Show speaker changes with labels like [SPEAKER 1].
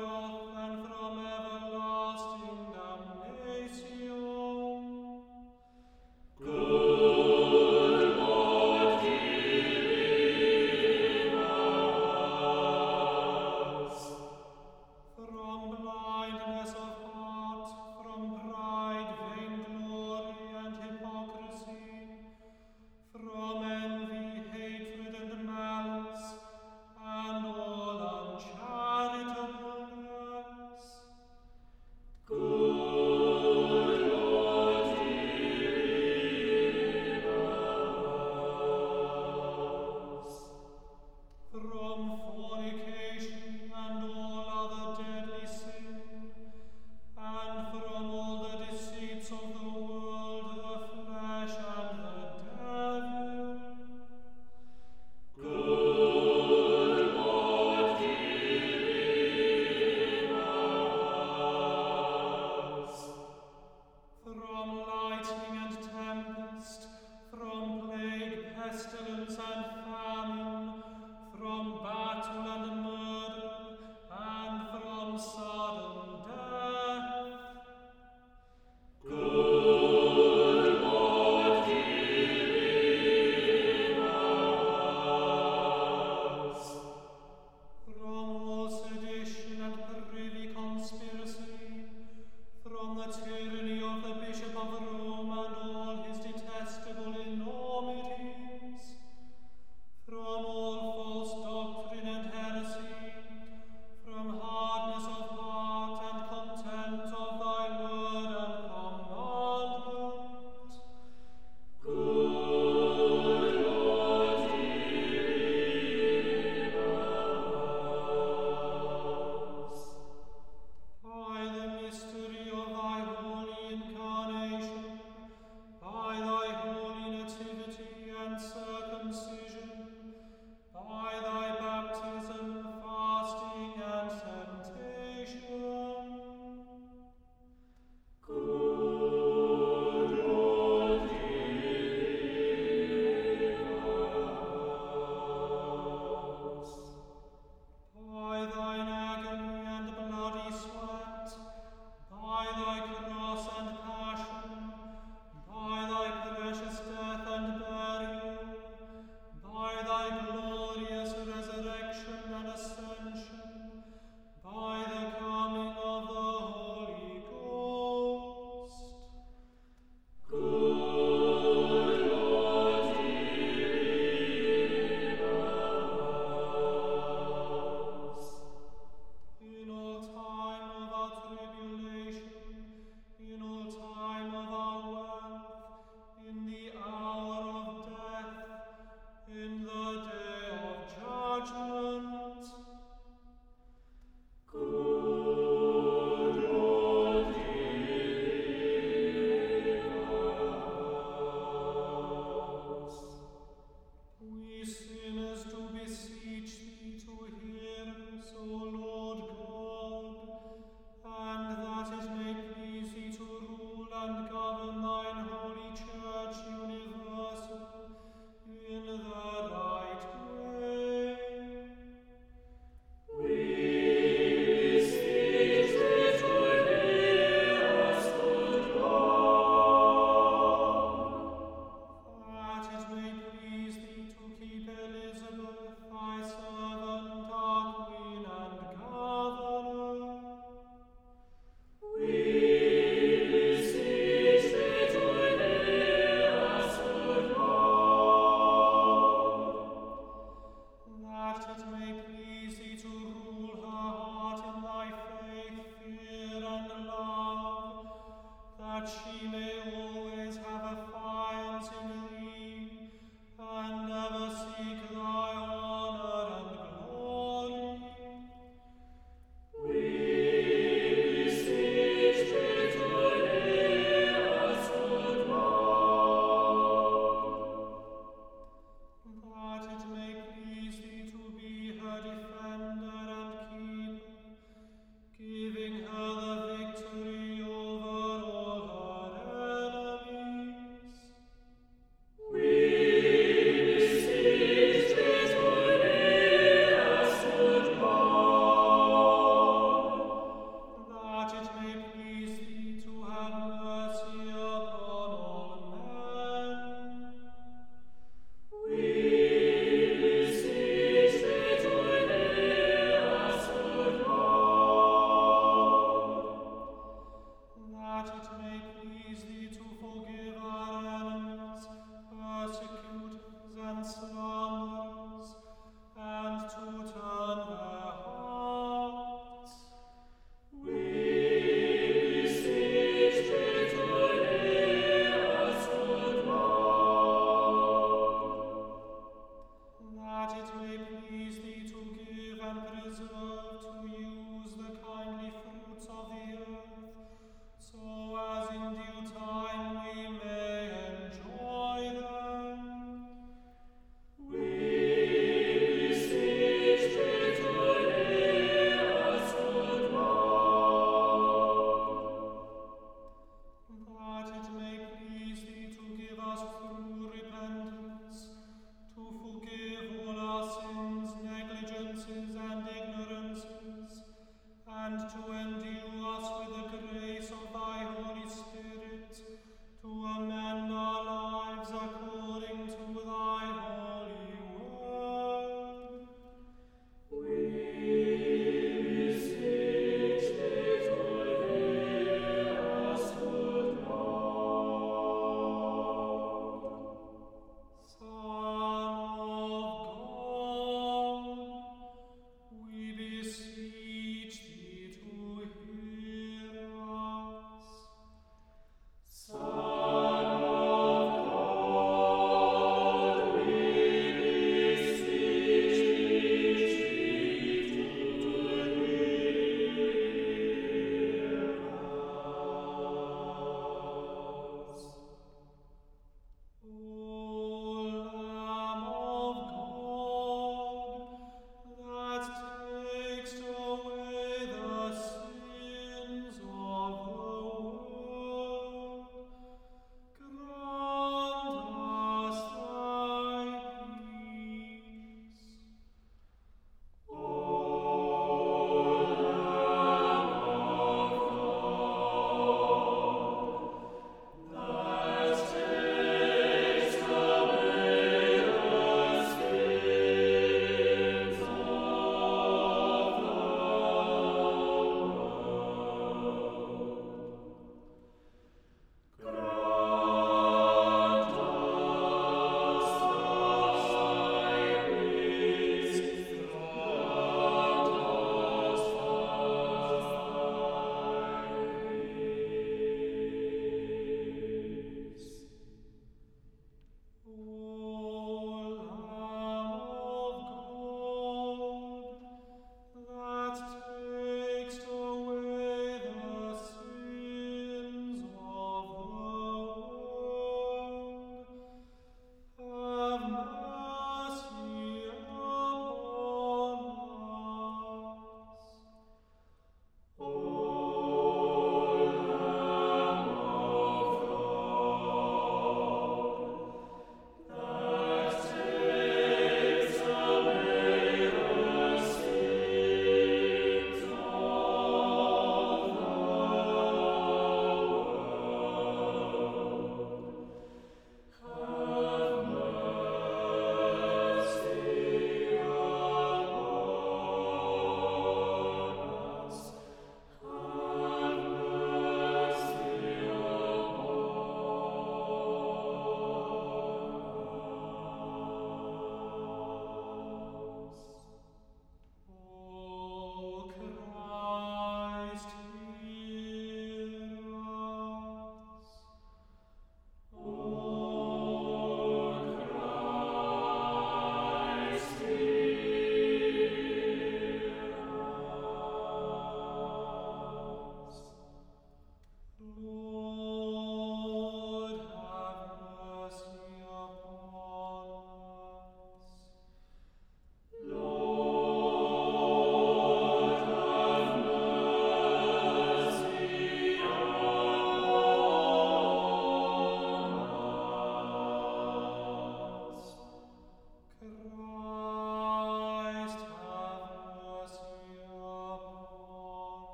[SPEAKER 1] know